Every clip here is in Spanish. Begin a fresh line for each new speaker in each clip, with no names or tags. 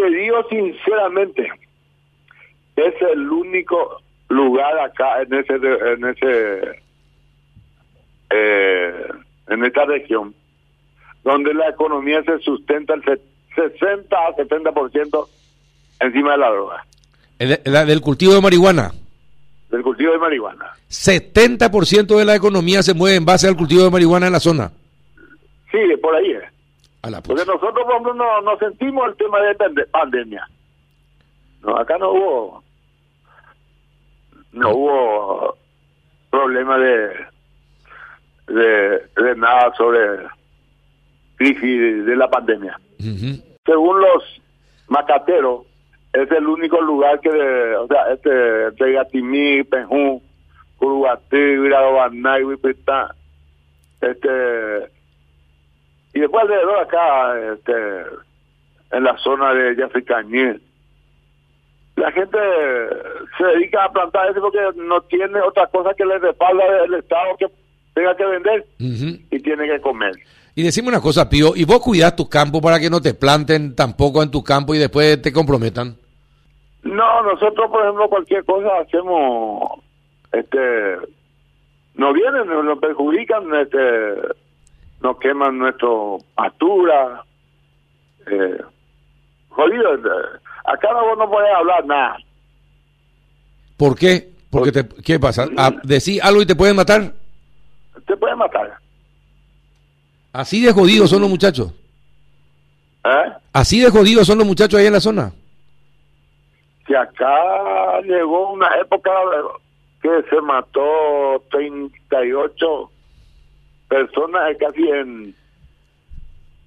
te digo sinceramente, es el único lugar acá en ese en ese eh, en esta región donde la economía se sustenta el 60 a 70% encima de la droga.
La del cultivo de marihuana.
Del cultivo de marihuana.
70% de la economía se mueve en base al cultivo de marihuana en la zona.
Sí, por ahí es.
A la
Porque nosotros por ejemplo, no, no sentimos el tema de pande- pandemia. No, acá no hubo no hubo problema de de, de nada sobre crisis de la pandemia. Según los macateros, es el único lugar que, de- o sea, este, entre Gatimí, Penjú, Curuguatí, Viradobanay, Huipitá, este, y después alrededor acá, este, en la zona de Yaficañí, la gente se dedica a plantar eso porque no tiene otra cosa que le respalda el Estado que tenga que vender y tiene que comer.
Y decime una cosa, Pío, ¿y vos cuidás tu campo para que no te planten tampoco en tu campo y después te comprometan?
No, nosotros, por ejemplo, cualquier cosa hacemos, este, nos vienen, nos, nos perjudican, este, nos queman nuestro pastura, eh, jodido, acá no, vos no podés hablar nada.
¿Por qué? Porque te, ¿Qué pasa? Ah, ¿Decís algo y te pueden matar?
Te pueden matar.
Así de jodidos son los muchachos.
¿Eh?
Así de jodidos son los muchachos ahí en la zona.
Que acá llegó una época que se mató 38 personas casi en,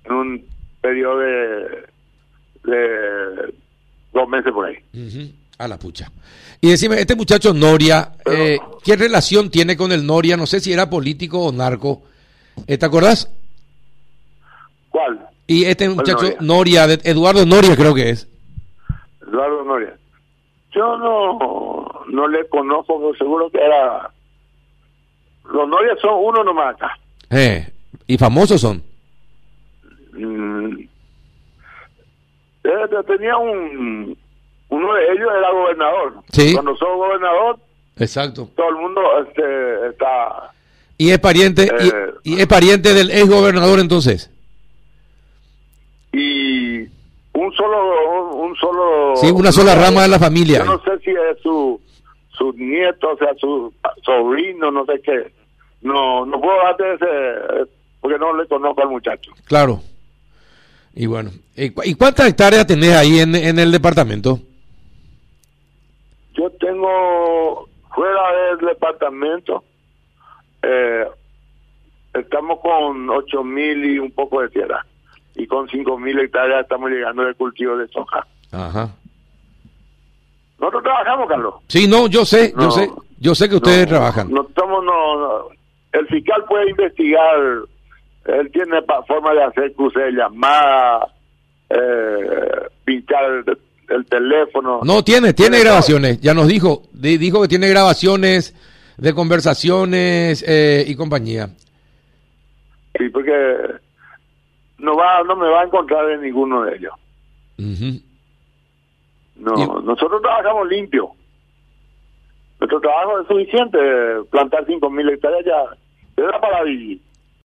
en un periodo de, de dos meses por ahí.
A la pucha. Y decime, este muchacho Noria, eh, ¿qué relación tiene con el Noria? No sé si era político o narco. Eh, ¿Te acordás?
¿Cuál?
Y este muchacho
Noria?
Noria, de- Eduardo Noria creo que es.
Eduardo Noria. Yo no, no le conozco, pero seguro que era... Los Noria son uno nomás acá.
Eh, y famosos son.
Mm. Eh, tenía un... Uno de ellos era gobernador.
Sí.
Cuando sos gobernador,
Exacto.
todo el mundo este, está...
Y es pariente, y-
Eh.
y, es pariente del ex gobernador entonces.
Y un solo... Un solo
Sí, una sola rama de la familia.
Yo no sé si es su, su nieto, o sea, su sobrino, no sé qué. No, no puedo darte ese... Porque no le conozco al muchacho.
Claro. Y bueno, ¿y, cu- y cuántas hectáreas tenés ahí en, en el departamento?
Yo tengo fuera del departamento, eh, estamos con ocho mil y un poco de tierra. Y con cinco mil hectáreas estamos llegando de cultivo de soja.
Ajá.
Nosotros trabajamos, Carlos.
Sí, no, yo sé, yo sé, yo sé que ustedes
No,
trabajan.
No. El fiscal puede investigar. Él tiene forma de hacer cruces de llamada, eh, pinchar el, el teléfono.
No, tiene, tiene grabaciones, ya nos dijo, di- dijo que tiene grabaciones de conversaciones eh, y compañía.
Sí, porque no va, no me va a encontrar en ninguno de ellos.
Ujú.
No,
Y-
nosotros trabajamos limpio. Nuestro trabajo es suficiente. Plantar cinco mil hectáreas ya te da para vivir.